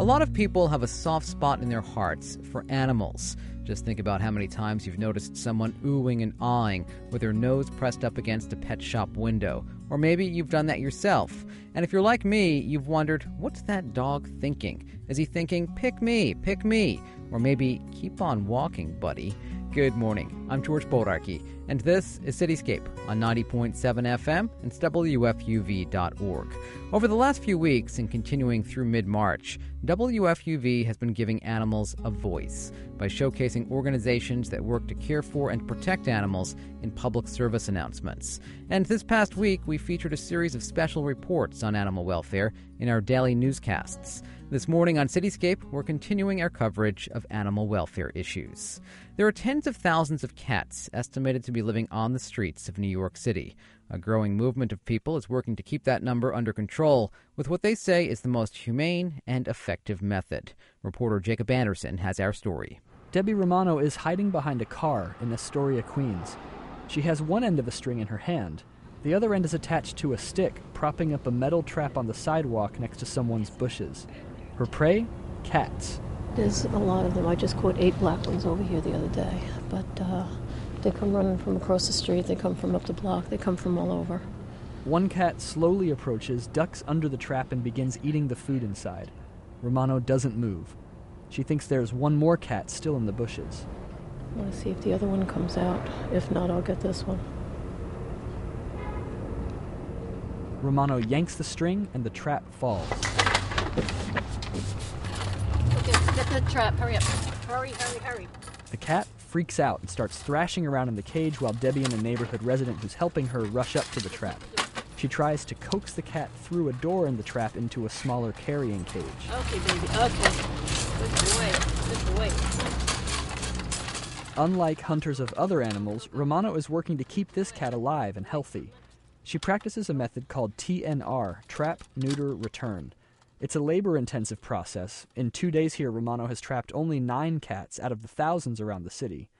A lot of people have a soft spot in their hearts for animals. Just think about how many times you've noticed someone oohing and awing with their nose pressed up against a pet shop window. Or maybe you've done that yourself. And if you're like me, you've wondered, what's that dog thinking? Is he thinking, pick me, pick me? Or maybe, keep on walking, buddy? Good morning. I'm George Bodarky, and this is Cityscape on 90.7 FM and WFUV.org. Over the last few weeks and continuing through mid March, WFUV has been giving animals a voice by showcasing organizations that work to care for and protect animals in public service announcements. And this past week, we featured a series of special reports on animal welfare in our daily newscasts. This morning on Cityscape, we're continuing our coverage of animal welfare issues. There are tens of thousands of cats estimated to be living on the streets of New York City. A growing movement of people is working to keep that number under control with what they say is the most humane and effective method. Reporter Jacob Anderson has our story. Debbie Romano is hiding behind a car in Astoria, Queens. She has one end of a string in her hand. The other end is attached to a stick, propping up a metal trap on the sidewalk next to someone's bushes. Her prey? Cats. There's a lot of them. I just caught eight black ones over here the other day. But uh, they come running from across the street, they come from up the block, they come from all over. One cat slowly approaches, ducks under the trap, and begins eating the food inside. Romano doesn't move. She thinks there's one more cat still in the bushes. I want to see if the other one comes out. If not, I'll get this one. Romano yanks the string and the trap falls. Okay, get the trap. Hurry up. Hurry, hurry, hurry. The cat freaks out and starts thrashing around in the cage while Debbie and a neighborhood resident who's helping her rush up to the trap. She tries to coax the cat through a door in the trap into a smaller carrying cage. Okay, baby. Okay. Good boy. Good boy. Unlike hunters of other animals, Romano is working to keep this cat alive and healthy. She practices a method called TNR, Trap, Neuter, Return. It's a labor intensive process. In two days here, Romano has trapped only nine cats out of the thousands around the city.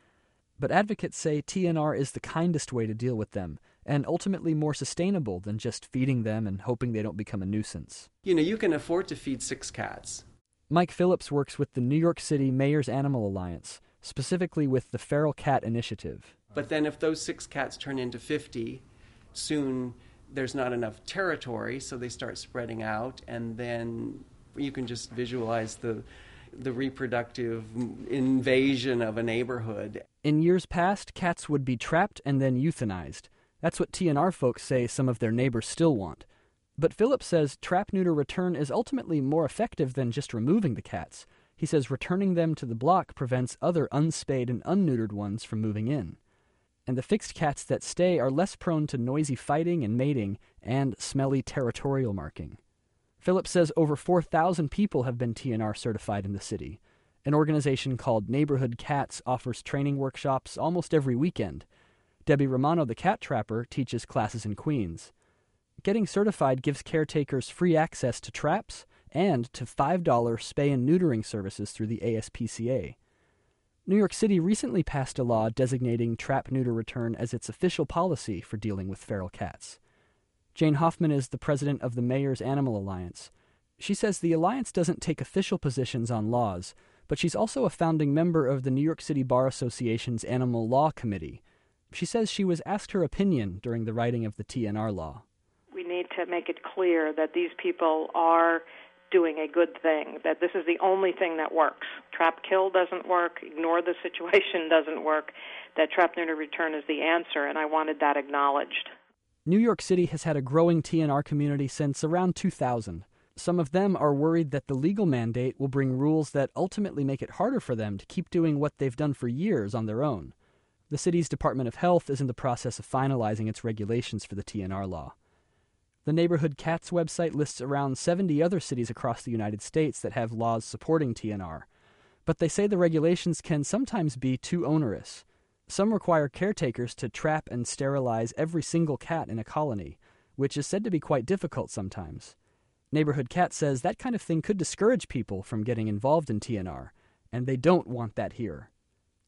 But advocates say TNR is the kindest way to deal with them, and ultimately more sustainable than just feeding them and hoping they don't become a nuisance. You know, you can afford to feed six cats. Mike Phillips works with the New York City Mayor's Animal Alliance, specifically with the Feral Cat Initiative. But then if those six cats turn into 50, soon there's not enough territory, so they start spreading out, and then you can just visualize the the reproductive invasion of a neighborhood. In years past, cats would be trapped and then euthanized. That's what TNR folks say some of their neighbors still want. But Phillips says trap neuter return is ultimately more effective than just removing the cats. He says returning them to the block prevents other unspayed and unneutered ones from moving in and the fixed cats that stay are less prone to noisy fighting and mating and smelly territorial marking. Phillips says over 4,000 people have been TNR certified in the city. An organization called Neighborhood Cats offers training workshops almost every weekend. Debbie Romano, the cat trapper, teaches classes in Queens. Getting certified gives caretakers free access to traps and to $5 spay and neutering services through the ASPCA. New York City recently passed a law designating trap neuter return as its official policy for dealing with feral cats. Jane Hoffman is the president of the Mayor's Animal Alliance. She says the alliance doesn't take official positions on laws, but she's also a founding member of the New York City Bar Association's Animal Law Committee. She says she was asked her opinion during the writing of the TNR law. We need to make it clear that these people are doing a good thing, that this is the only thing that works. Trap kill doesn't work, ignore the situation doesn't work, that trap neuter return is the answer, and I wanted that acknowledged. New York City has had a growing TNR community since around 2000. Some of them are worried that the legal mandate will bring rules that ultimately make it harder for them to keep doing what they've done for years on their own. The city's Department of Health is in the process of finalizing its regulations for the TNR law. The Neighborhood Cats website lists around 70 other cities across the United States that have laws supporting TNR, but they say the regulations can sometimes be too onerous. Some require caretakers to trap and sterilize every single cat in a colony, which is said to be quite difficult sometimes. Neighborhood Cat says that kind of thing could discourage people from getting involved in TNR, and they don't want that here.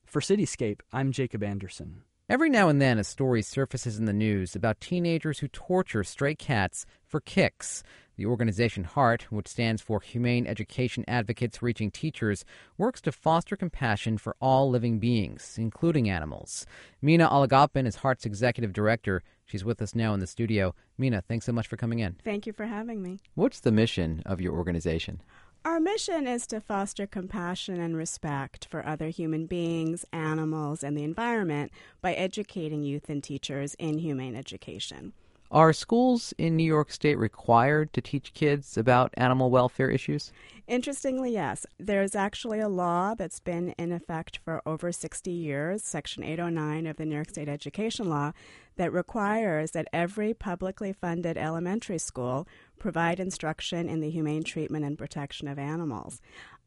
For Cityscape, I'm Jacob Anderson. Every now and then, a story surfaces in the news about teenagers who torture stray cats for kicks. The organization HEART, which stands for Humane Education Advocates Reaching Teachers, works to foster compassion for all living beings, including animals. Mina Alagappan is HEART's executive director. She's with us now in the studio. Mina, thanks so much for coming in. Thank you for having me. What's the mission of your organization? Our mission is to foster compassion and respect for other human beings, animals, and the environment by educating youth and teachers in humane education. Are schools in New York State required to teach kids about animal welfare issues? Interestingly, yes. There's actually a law that's been in effect for over 60 years, Section 809 of the New York State Education Law, that requires that every publicly funded elementary school provide instruction in the humane treatment and protection of animals.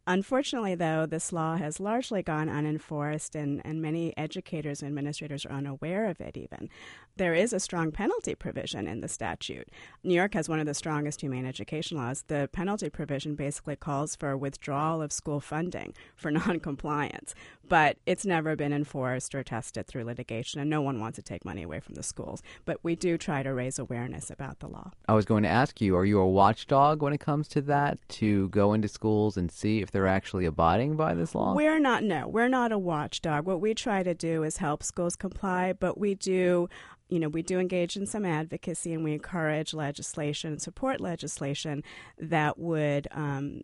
Unfortunately, though, this law has largely gone unenforced, and, and many educators and administrators are unaware of it even. There is a strong penalty provision in the statute. New York has one of the strongest humane education laws. The penalty provision basically calls for withdrawal of school funding for noncompliance, but it's never been enforced or tested through litigation, and no one wants to take money away from the schools. But we do try to raise awareness about the law. I was going to ask you, are you a watchdog when it comes to that, to go into schools and see if they're actually abiding by this law? We're not, no, we're not a watchdog. What we try to do is help schools comply, but we do you know, we do engage in some advocacy and we encourage legislation and support legislation that would, um,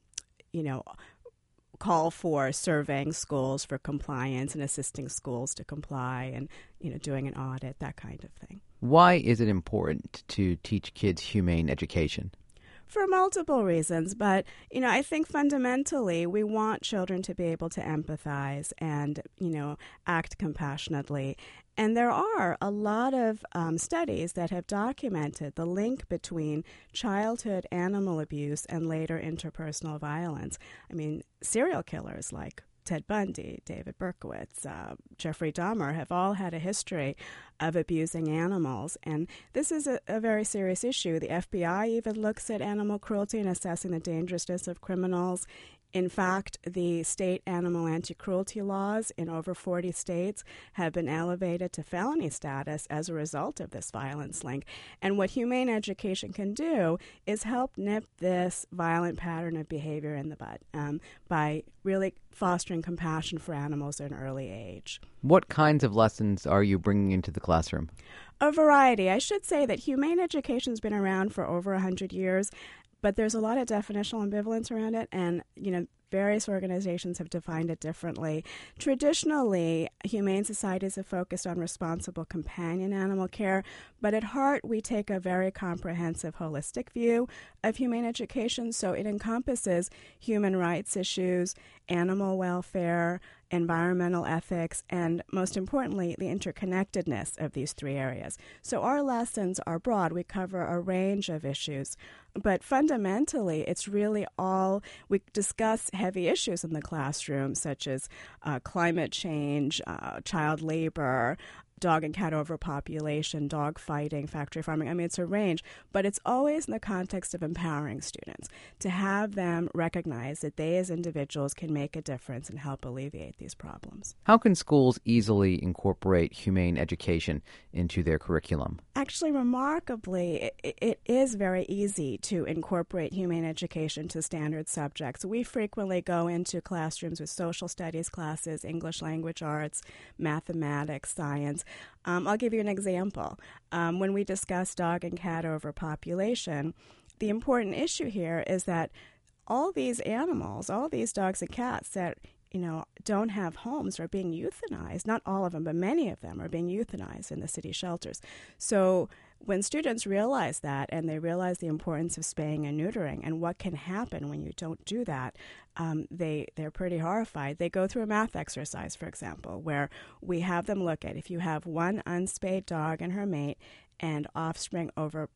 you know, call for surveying schools for compliance and assisting schools to comply and, you know, doing an audit, that kind of thing. Why is it important to teach kids humane education? for multiple reasons, but you know, I think fundamentally we want children to be able to empathize and you know act compassionately. And there are a lot of um, studies that have documented the link between childhood animal abuse and later interpersonal violence. I mean, serial killers like Ted Bundy, David Berkowitz, uh, Jeffrey Dahmer have all had a history of abusing animals. And this is a, a, very serious issue. The FBI even looks at animal cruelty and assessing the dangerousness of criminals in fact, the state animal anti cruelty laws in over 40 states have been elevated to felony status as a result of this violence link. And what humane education can do is help nip this violent pattern of behavior in the bud um, by really fostering compassion for animals at an early age. What kinds of lessons are you bringing into the classroom? A variety. I should say that humane education has been around for over 100 years but there's a lot of definitional ambivalence around it and you know various organizations have defined it differently. Traditionally, humane societies have focused on responsible companion animal care, but at heart, we take a very comprehensive, holistic view of humane education. So it encompasses human rights issues, animal welfare, environmental ethics, and most importantly, the interconnectedness of these three areas. So our lessons are broad. We cover a range of issues, but fundamentally, it's really all we discuss heavy issues in the classroom, such as uh, climate change, uh, child labor, dog and cat overpopulation, dog fighting, factory farming. I mean, it's a range, but it's always in the context of empowering students to have them recognize that they as individuals can make a difference and help alleviate these problems. How can schools easily incorporate humane education into their curriculum? Actually, remarkably, it, it is very easy to incorporate humane education to standard subjects. We frequently go into classrooms with social studies classes, English language arts, mathematics, science, um, I'll give you an example. Um, when we discuss dog and cat overpopulation, the important issue here is that all these animals, all these dogs and cats that you know don't have homes are being euthanized. Not all of them, but many of them are being euthanized in the city shelters. So when students realize that and they realize the importance of spaying and neutering and what can happen when you don't do that, um, they they're pretty horrified. They go through a math exercise, for example, where we have them look at if you have one unspayed dog and her mate and offspring over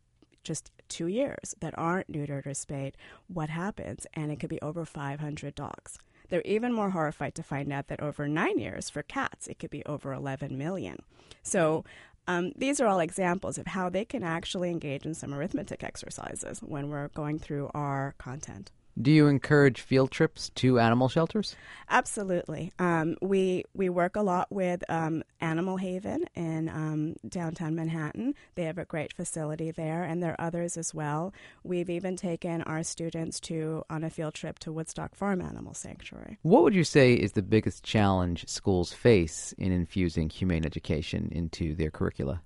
just two years that aren't neutered or spayed, what happens? And it could be over 500 dogs. They're even more horrified to find out that over nine years for cats, it could be over 11 million. So um, these are all examples of how they can actually engage in some arithmetic exercises when we're going through our content. Do you encourage field trips to animal shelters? Absolutely. Um, we we work a lot with um, Animal Haven in um, downtown Manhattan. They have a great facility there, and there are others as well. We've even taken our students to on a field trip to Woodstock Farm Animal Sanctuary. What would you say is the biggest challenge schools face in infusing humane education into their curricula?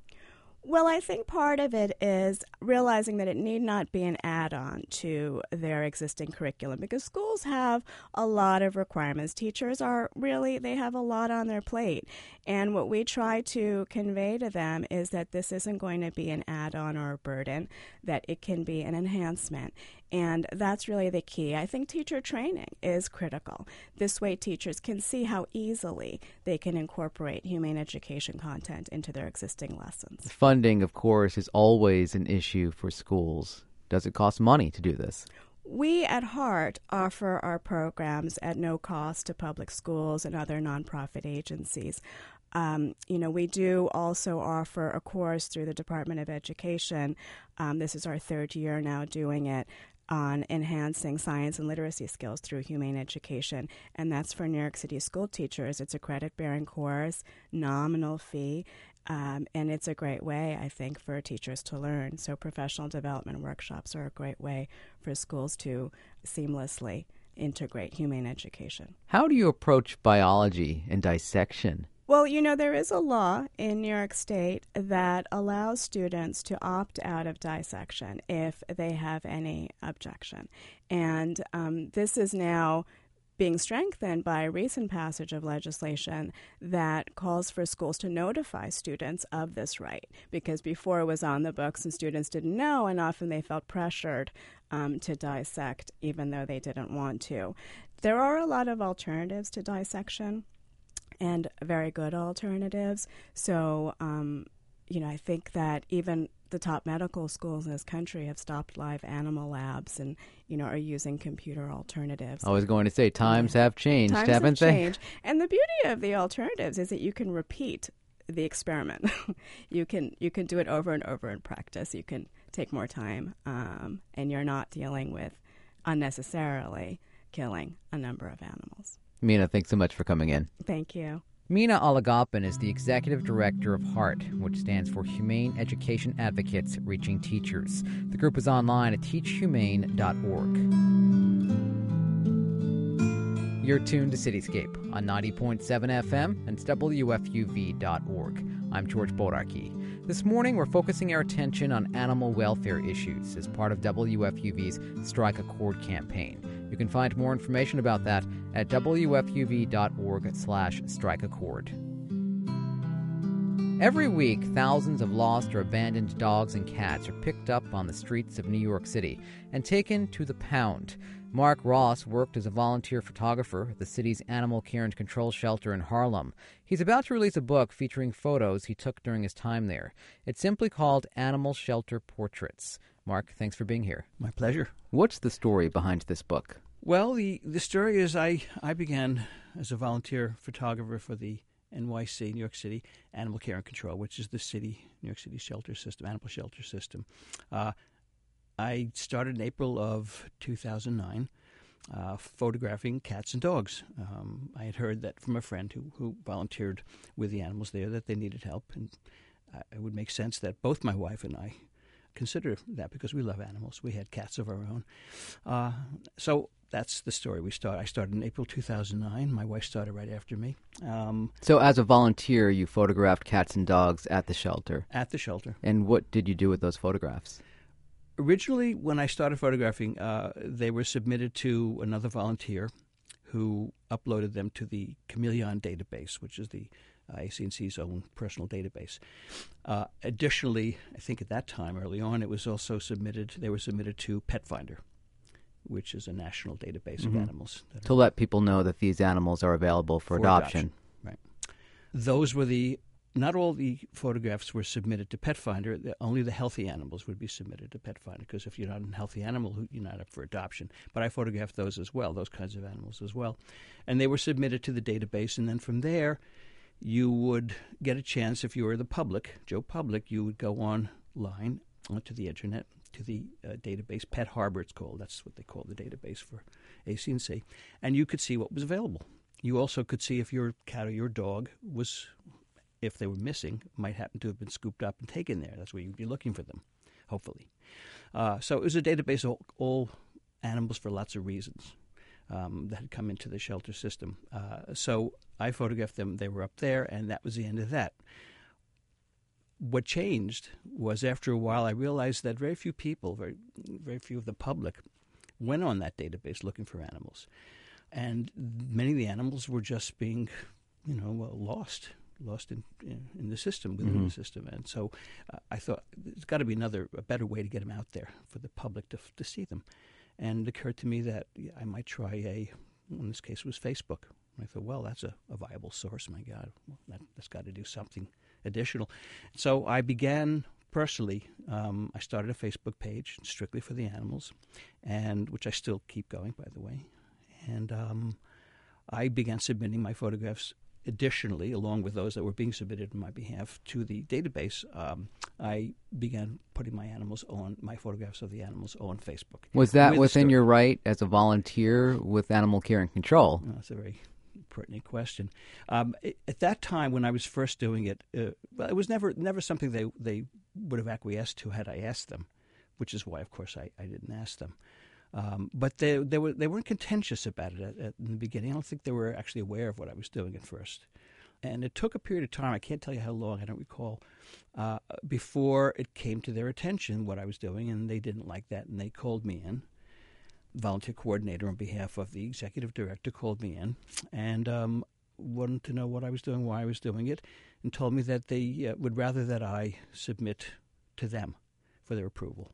Well, I think part of it is realizing that it need not be an add on to their existing curriculum because schools have a lot of requirements. Teachers are really, they have a lot on their plate. And what we try to convey to them is that this isn't going to be an add on or a burden, that it can be an enhancement. And that's really the key. I think teacher training is critical. This way, teachers can see how easily they can incorporate humane education content into their existing lessons. Funding, of course, is always an issue for schools. Does it cost money to do this? We at Heart offer our programs at no cost to public schools and other nonprofit agencies. Um, you know, we do also offer a course through the Department of Education. Um, this is our third year now doing it on enhancing science and literacy skills through humane education, and that's for New York City school teachers. It's a credit bearing course, nominal fee, um, and it's a great way, I think, for teachers to learn. So, professional development workshops are a great way for schools to seamlessly integrate humane education. How do you approach biology and dissection? Well, you know, there is a law in New York State that allows students to opt out of dissection if they have any objection. And um, this is now being strengthened by a recent passage of legislation that calls for schools to notify students of this right because before it was on the books and students didn't know and often they felt pressured um, to dissect even though they didn't want to. There are a lot of alternatives to dissection and very good alternatives. So, um, you know, I think that even the top medical schools in this country have stopped live animal labs and, you know, are using computer alternatives. I was going to say times have changed, times haven't have they? Changed. And the beauty of the alternatives is that you can repeat the experiment. you can you can do it over and over in practice. You can take more time, um, and you're not dealing with unnecessarily killing a number of animals. Mina, thanks so much for coming in. Thank you. Mina Alagappan is the executive director of HEART, which stands for Humane Education Advocates Reaching Teachers. The group is online at teachhumane.org. You're tuned to Cityscape on 90.7 FM and WFUV.org. I'm George Bodarky. This morning, we're focusing our attention on animal welfare issues as part of WFUV's Strike a Chord campaign. You can find more information about that at wfuv.org slash strikeachord. Every week, thousands of lost or abandoned dogs and cats are picked up on the streets of New York City and taken to the pound. Mark Ross worked as a volunteer photographer at the city's animal care and control shelter in Harlem. He's about to release a book featuring photos he took during his time there. It's simply called Animal Shelter Portraits. Mark, thanks for being here. My pleasure. What's the story behind this book? Well, the, the story is I, I began as a volunteer photographer for the NYC, New York City Animal Care and Control, which is the city, New York City shelter system, animal shelter system. Uh, I started in April of 2009. Uh, photographing cats and dogs. Um, I had heard that from a friend who, who volunteered with the animals there that they needed help, and uh, it would make sense that both my wife and I consider that because we love animals. We had cats of our own. Uh, so that's the story. We start. I started in April 2009. My wife started right after me. Um, So, as a volunteer, you photographed cats and dogs at the shelter. at the shelter. And what did you do with those photographs? Originally, when I started photographing, uh, they were submitted to another volunteer who uploaded them to the Chameleon database, which is the uh, AC&C's own personal database. Uh, additionally, I think at that time, early on, it was also submitted. They were submitted to PetFinder, which is a national database of animals. To let people know that these animals are available for, for adoption. Right. Those were the. Not all the photographs were submitted to PetFinder. Only the healthy animals would be submitted to PetFinder because if you're not a healthy animal, you're not up for adoption. But I photographed those as well, those kinds of animals as well, and they were submitted to the database. And then from there, you would get a chance if you were the public, Joe Public, you would go online onto the internet to the uh, database. Pet Harbor, it's called. That's what they call the database for AC&C. And you could see what was available. You also could see if your cat or your dog was, if they were missing, might happen to have been scooped up and taken there. That's where you'd be looking for them, hopefully. Uh, so it was a database of all animals for lots of reasons um, that had come into the shelter system. Uh, so I photographed them. They were up there, and that was the end of that. What changed was after a while, I realized that very few people, very, very few of the public, went on that database looking for animals. And many of the animals were just being, you know, lost lost in in, in the system within mm-hmm. the system. And so uh, I thought there's got to be another, a better way to get them out there for the public to to see them. And it occurred to me that I might try a, in this case, it was Facebook. And I thought, well, that's a, a viable source. My God, well, that, that's got to do something additional. So I began personally. Um, I started a Facebook page strictly for the animals, and which I still keep going, by the way. And um, I began submitting my photographs additionally, along with those that were being submitted on my behalf to the database, um, I began putting my animals on my photographs of the animals on Facebook. Was that with within your right as a volunteer with Animal Care and Control? That's a very pertinent question. Um, at that time, when I was first doing it, uh, well, it was never never something they they would have acquiesced to had I asked them, which is why, of course, I, I didn't ask them. Um, but they they were they weren't contentious about it at, at, in the beginning. I don't think they were actually aware of what I was doing at first. And it took a period of time. I can't tell you how long. I don't recall uh, before it came to their attention what I was doing, and they didn't like that, and they called me in. Volunteer coordinator on behalf of the executive director called me in and um, wanted to know what I was doing, why I was doing it, and told me that they uh, would rather that I submit to them for their approval.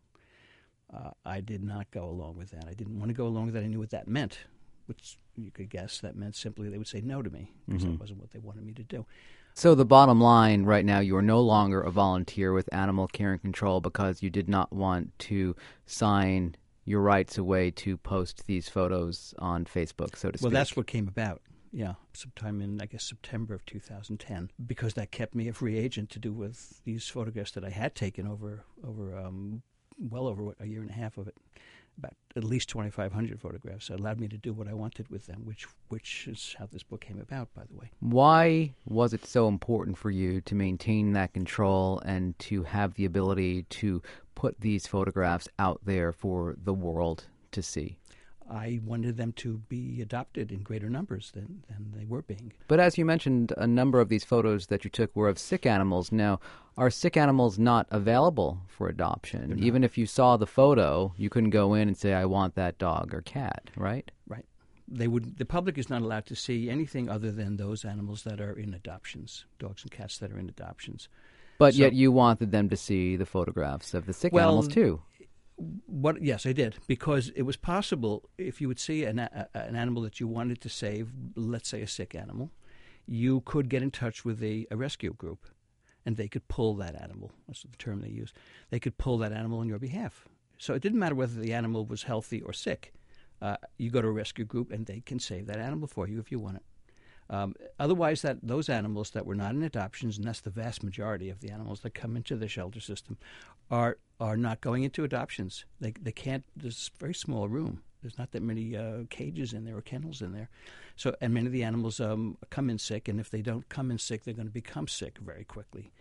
Uh, I did not go along with that. I didn't want to go along with that. I knew what that meant, which you could guess that meant simply they would say no to me because mm-hmm. that wasn't what they wanted me to do. So the bottom line right now, you are no longer a volunteer with Animal Care and Control because you did not want to sign your rights away to post these photos on Facebook, so to speak. Well, that's what came about. Yeah, sometime in I guess September of 2010, because that kept me a free agent to do with these photographs that I had taken over over um, well over a year and a half of it, about at least 2,500 photographs. It allowed me to do what I wanted with them, which which is how this book came about, by the way. Why was it so important for you to maintain that control and to have the ability to put these photographs out there for the world to see? I wanted them to be adopted in greater numbers than, than they were being. But as you mentioned, a number of these photos that you took were of sick animals. Now, are sick animals not available for adoption? Even if you saw the photo, you couldn't go in and say, I want that dog or cat, right? Right. They would. The public is not allowed to see anything other than those animals that are in adoptions, dogs and cats that are in adoptions. But so, yet you wanted them to see the photographs of the sick well, animals too what? Yes, I did because it was possible if you would see an, a, an animal that you wanted to save, let's say a sick animal, you could get in touch with a, a rescue group, and they could pull that animal. That's the term they use. They could pull that animal on your behalf. So it didn't matter whether the animal was healthy or sick. Uh, you go to a rescue group, and they can save that animal for you if you want it. Um, otherwise, that those animals that were not in adoptions, and that's the vast majority of the animals that come into the shelter system, are are not going into adoptions. They they can't. There's very small room. There's not that many uh, cages in there or kennels in there. So, and many of the animals um, come in sick, and if they don't come in sick, they're going to become sick very quickly.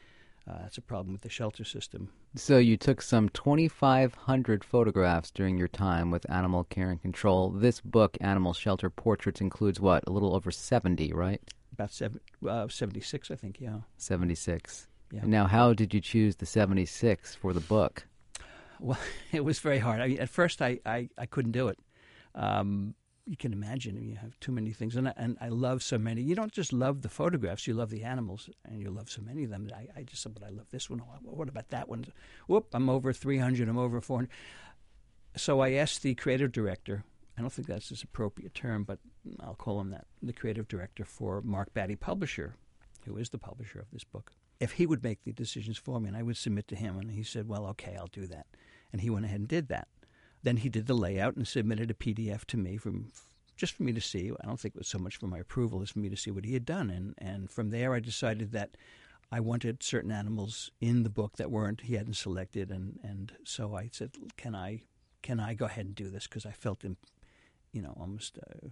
Uh, that's a problem with the shelter system. So you took some 2,500 photographs during your time with Animal Care and Control. This book, Animal Shelter Portraits, includes what? A little over 70, right? About seven, uh, 76, I think, yeah. 76. Yeah. now, how did you choose the 76 for the book? Well, it was very hard. I mean, at first, I, I, I couldn't do it. Um, you can imagine you have too many things. And I, and I love so many. You don't just love the photographs you love the animals and you love so many of them. I, I just said but I love this one. Oh, what about that one? Whoop I'm over 300 I'm over 400 so I asked the creative director I don't think that's his appropriate term but I'll call him that the creative director for Mark Batty Publisher who is the publisher of this book if he would make the decisions for me and I would submit to him and he said well okay I'll do that. And he went ahead and did that then he did the layout and submitted a PDF to me from just for me to see. I don't think it was so much for my approval as for me to see what he had done. And and from there, I decided that I wanted certain animals in the book that weren't he hadn't selected, and, and so I said, "Can I can I go ahead and do this?" Because I felt, you know, almost uh,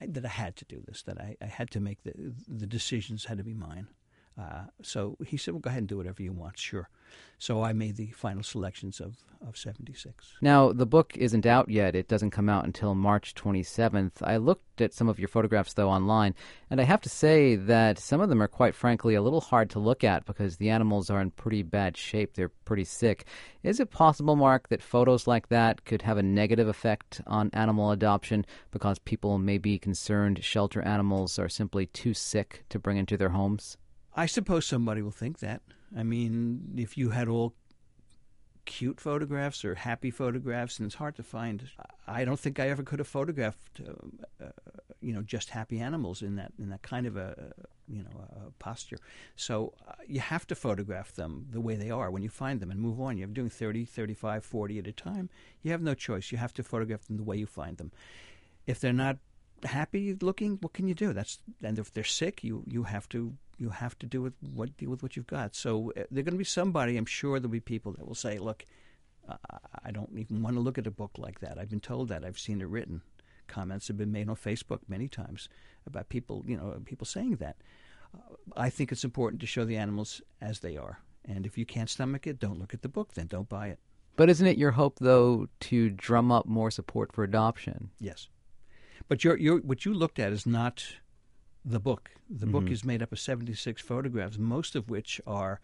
that I had to do this, that I, I had to make the the decisions had to be mine. Uh, so he said, "Well, go ahead and do whatever you want." Sure. So I made the final selections of, of 76. Now, the book isn't out yet. It doesn't come out until March 27th. I looked at some of your photographs, though, online, and I have to say that some of them are, quite frankly, a little hard to look at because the animals are in pretty bad shape. They're pretty sick. Is it possible, Mark, that photos like that could have a negative effect on animal adoption because people may be concerned shelter animals are simply too sick to bring into their homes? I suppose somebody will think that. I mean, if you had all cute photographs or happy photographs, and it's hard to find. I don't think I ever could have photographed, uh, uh, you know, just happy animals in that in that kind of a you know a posture. So uh, you have to photograph them the way they are when you find them and move on. You're doing 30, 35, 40 at a time. You have no choice. You have to photograph them the way you find them. If they're not happy looking, what can you do? That's and if they're sick, you you have to you have to do with what deal with what you've got. So uh, there's going to be somebody. I'm sure there'll be people that will say, "Look, uh, I don't even want to look at a book like that. I've been told that. I've seen it written. Comments have been made on Facebook many times about people, you know, people saying that. Uh, I think it's important to show the animals as they are. And if you can't stomach it, don't look at the book. Then don't buy it. But isn't it your hope, though, to drum up more support for adoption? Yes. But your, your, what you looked at is not the book. The mm-hmm. book is made up of 76 photographs, most of which are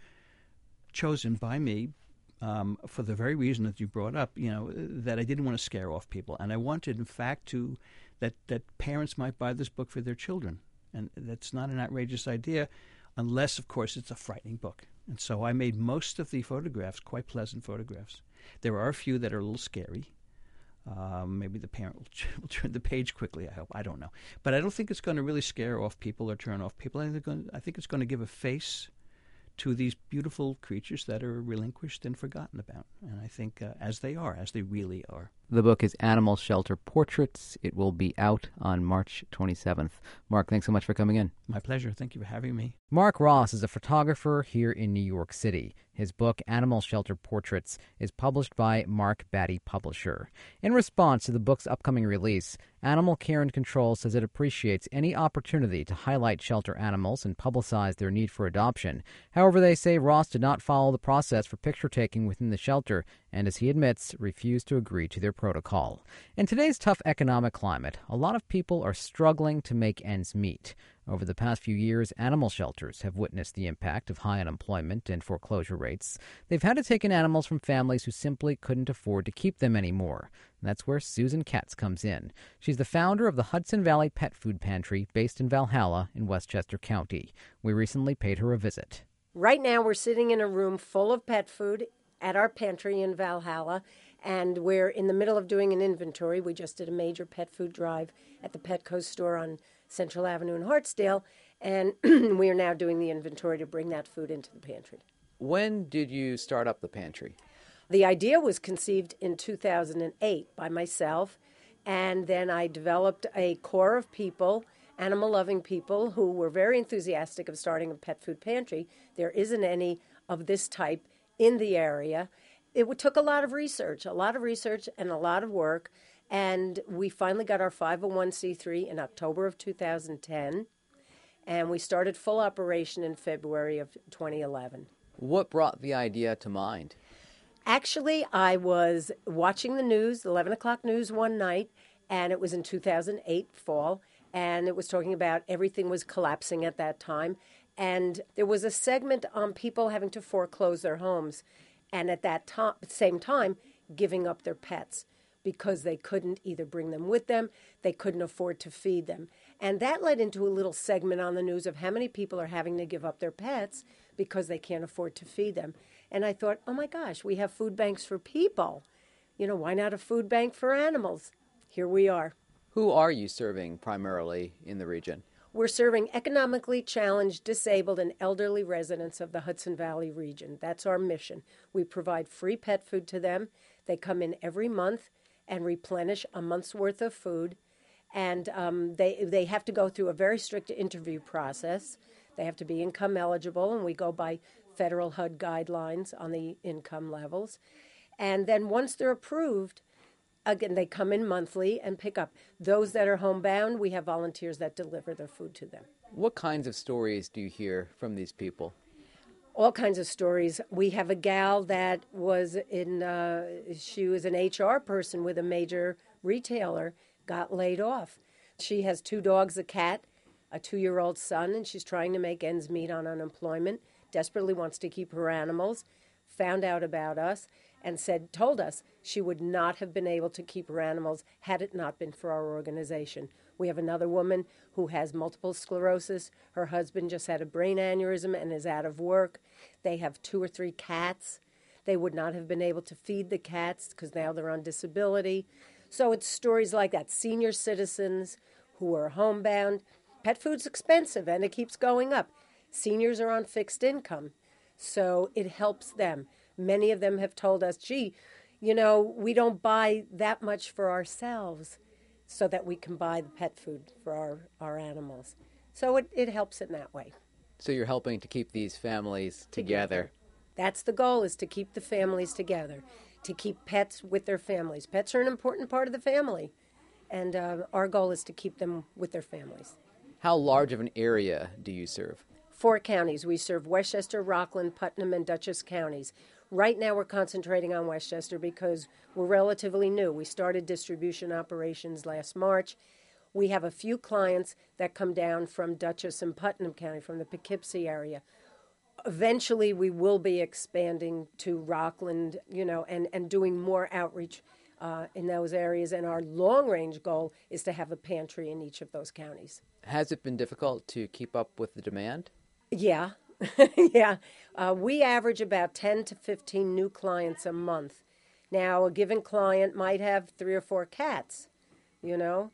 chosen by me um, for the very reason that you brought up, you know, that I didn't want to scare off people. And I wanted, in fact, to that, that parents might buy this book for their children. And that's not an outrageous idea, unless, of course, it's a frightening book. And so I made most of the photographs quite pleasant photographs. There are a few that are a little scary. Um, maybe the parent will, will, turn the page quickly. I hope. I don't know, but I don't think it's going to really scare off people or turn off people. I think, going, I think it's going to give a face to these beautiful creatures that are relinquished and forgotten about. And I think uh, as they are, as they really are. The book is Animal Shelter Portraits. It will be out on March 27th. Mark, thanks so much for coming in. My pleasure. Thank you for having me. Mark Ross is a photographer here in New York City. His book, Animal Shelter Portraits, is published by Mark Batty Publisher. In response to the book's upcoming release, Animal Care and Control says it appreciates any opportunity to highlight shelter animals and publicize their need for adoption. However, they say Ross did not follow the process for picture taking within the shelter and, as he admits, refused to agree to their protocol. In today's tough economic climate, a lot of people are struggling to make ends meet. Over the past few years, animal shelters have witnessed the impact of high unemployment and foreclosure rates. They've had to take in animals from families who simply couldn't afford to keep them anymore. that's where Susan Katz comes in. She's the founder of the Hudson Valley Pet Food Pantry based in Valhalla in Westchester County. We recently paid her a visit. Right now, we're sitting in a room full of pet food at our pantry in Valhalla, and we're in the middle of doing an inventory. We just did a major pet food drive at the Petco store on Central Avenue in Hartsdale, and we are now doing the inventory to bring that food into the pantry. When did you start up the pantry? The idea was conceived in 2008 by myself, and then I developed a core of people, animal loving people, who were very enthusiastic of starting a pet food pantry. There isn't any of this type in the area. It took a lot of research, a lot of research, and a lot of work. And we finally got our 501c3 in October of 2010. And we started full operation in February of 2011. What brought the idea to mind? Actually, I was watching the news, 11 o'clock news one night, and it was in 2008 fall, and it was talking about everything was collapsing at that time. And there was a segment on people having to foreclose their homes, and at that to- same time, giving up their pets because they couldn't either bring them with them, they couldn't afford to feed them. And that led into a little segment on the news of how many people are having to give up their pets because they can't afford to feed them. And I thought, oh my gosh, we have food banks for people. You know, why not a food bank for animals? Here we are. Who are you serving primarily in the region? We're serving economically challenged, disabled, and elderly residents of the Hudson Valley region. That's our mission. We provide free pet food to them. They come in every month and replenish a month's worth of food. And um, they, they have to go through a very strict interview process. They have to be income eligible, and we go by federal HUD guidelines on the income levels. And then once they're approved, again, they come in monthly and pick up. Those that are homebound, we have volunteers that deliver their food to them. What kinds of stories do you hear from these people? all kinds of stories. We have a gal that was in, uh, she was an HR person with a major retailer, got laid off. She has two dogs, a cat, a two year old son, and she's trying to make ends meet on unemployment, desperately wants to keep her animals, found out about us, and said, told us she would not have been able to keep her animals had it not been for our organization. We have another woman who has multiple sclerosis. Her husband just had a brain aneurysm and is out of work. They have two or three cats. They would not have been able to feed the cats because now they're on disability. So it's stories like that. Senior citizens who are homebound. Pet food's expensive and it keeps going up. Seniors are on fixed income, so it helps them. Many of them have told us, gee, you know, we don't buy that much for ourselves so that we can buy the pet food for our, our animals. So it, it helps in that way. So you're helping to keep these families together. That's the goal is to keep the families together, to keep pets with their families. Pets are an important part of the family, and uh, our goal is to keep them with their families. How large of an area do you serve? Four counties. We serve Westchester, Rockland, Putnam, and Dutchess counties. Right now, we're concentrating on Westchester because we're relatively new. We started distribution operations last March. We have a few clients that come down from Dutchess and Putnam County, from the Poughkeepsie area. Eventually, we will be expanding to Rockland, you know, and, and doing more outreach uh, in those areas. And our long range goal is to have a pantry in each of those counties. Has it been difficult to keep up with the demand? Yeah, yeah. Uh, we average about 10 to 15 new clients a month. Now, a given client might have three or four cats, you know.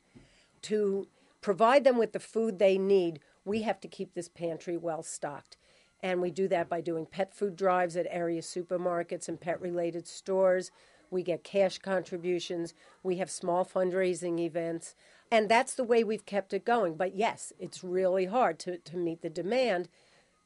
To provide them with the food they need, we have to keep this pantry well stocked. And we do that by doing pet food drives at area supermarkets and pet related stores. We get cash contributions. We have small fundraising events. And that's the way we've kept it going. But yes, it's really hard to, to meet the demand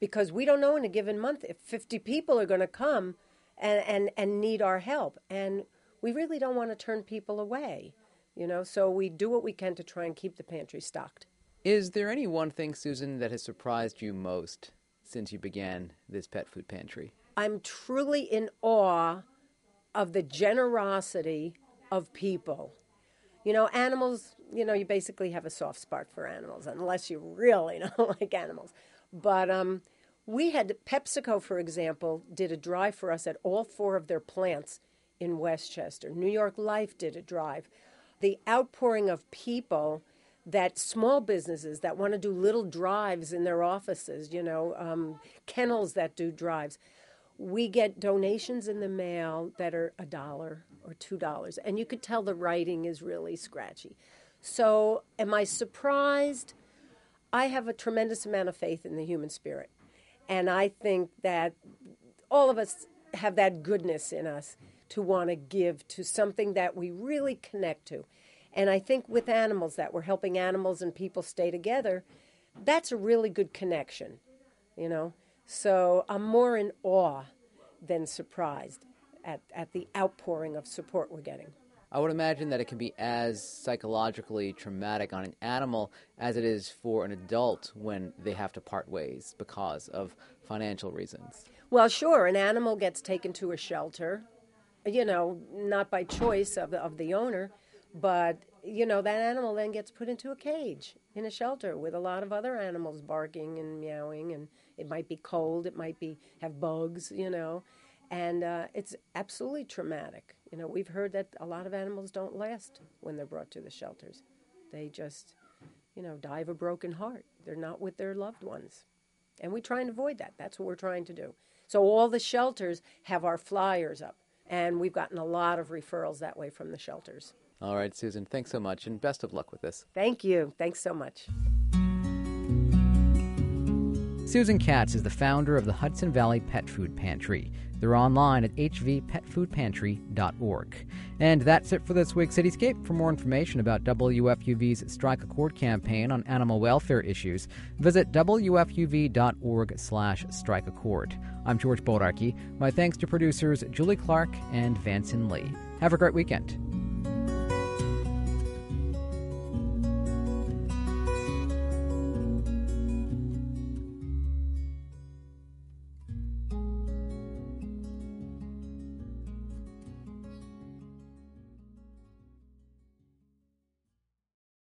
because we don't know in a given month if 50 people are going to come and, and, and need our help. And we really don't want to turn people away, you know, so we do what we can to try and keep the pantry stocked. Is there any one thing, Susan, that has surprised you most since you began this pet food pantry? I'm truly in awe of the generosity of people. You know, animals, you know, you basically have a soft spot for animals, unless you really don't like animals. But um, we had PepsiCo, for example, did a drive for us at all four of their plants in Westchester. New York Life did a drive. The outpouring of people that small businesses that want to do little drives in their offices, you know, um, kennels that do drives. We get donations in the mail that are a dollar or two dollars, and you could tell the writing is really scratchy. So, am I surprised? I have a tremendous amount of faith in the human spirit. And I think that all of us have that goodness in us to want to give to something that we really connect to. And I think with animals, that we're helping animals and people stay together, that's a really good connection, you know? So I'm more in awe than surprised at, at the outpouring of support we're getting. I would imagine that it can be as psychologically traumatic on an animal as it is for an adult when they have to part ways because of financial reasons. Well, sure, an animal gets taken to a shelter, you know, not by choice of the, of the owner, but you know that animal then gets put into a cage in a shelter with a lot of other animals barking and meowing and it might be cold, it might be have bugs, you know, and uh, it's absolutely traumatic. You know, we've heard that a lot of animals don't last when they're brought to the shelters. They just, you know, die of a broken heart. They're not with their loved ones. And we try and avoid that. That's what we're trying to do. So all the shelters have our flyers up, and we've gotten a lot of referrals that way from the shelters. All right, Susan, thanks so much, and best of luck with this. Thank you. Thanks so much. Susan Katz is the founder of the Hudson Valley Pet Food Pantry. They're online at hvpetfoodpantry.org. And that's it for this week's Cityscape. For more information about WFUV's Strike a Chord campaign on animal welfare issues, visit wfuv.org slash strike a chord. I'm George Bodarky. My thanks to producers Julie Clark and Vanson Lee. Have a great weekend.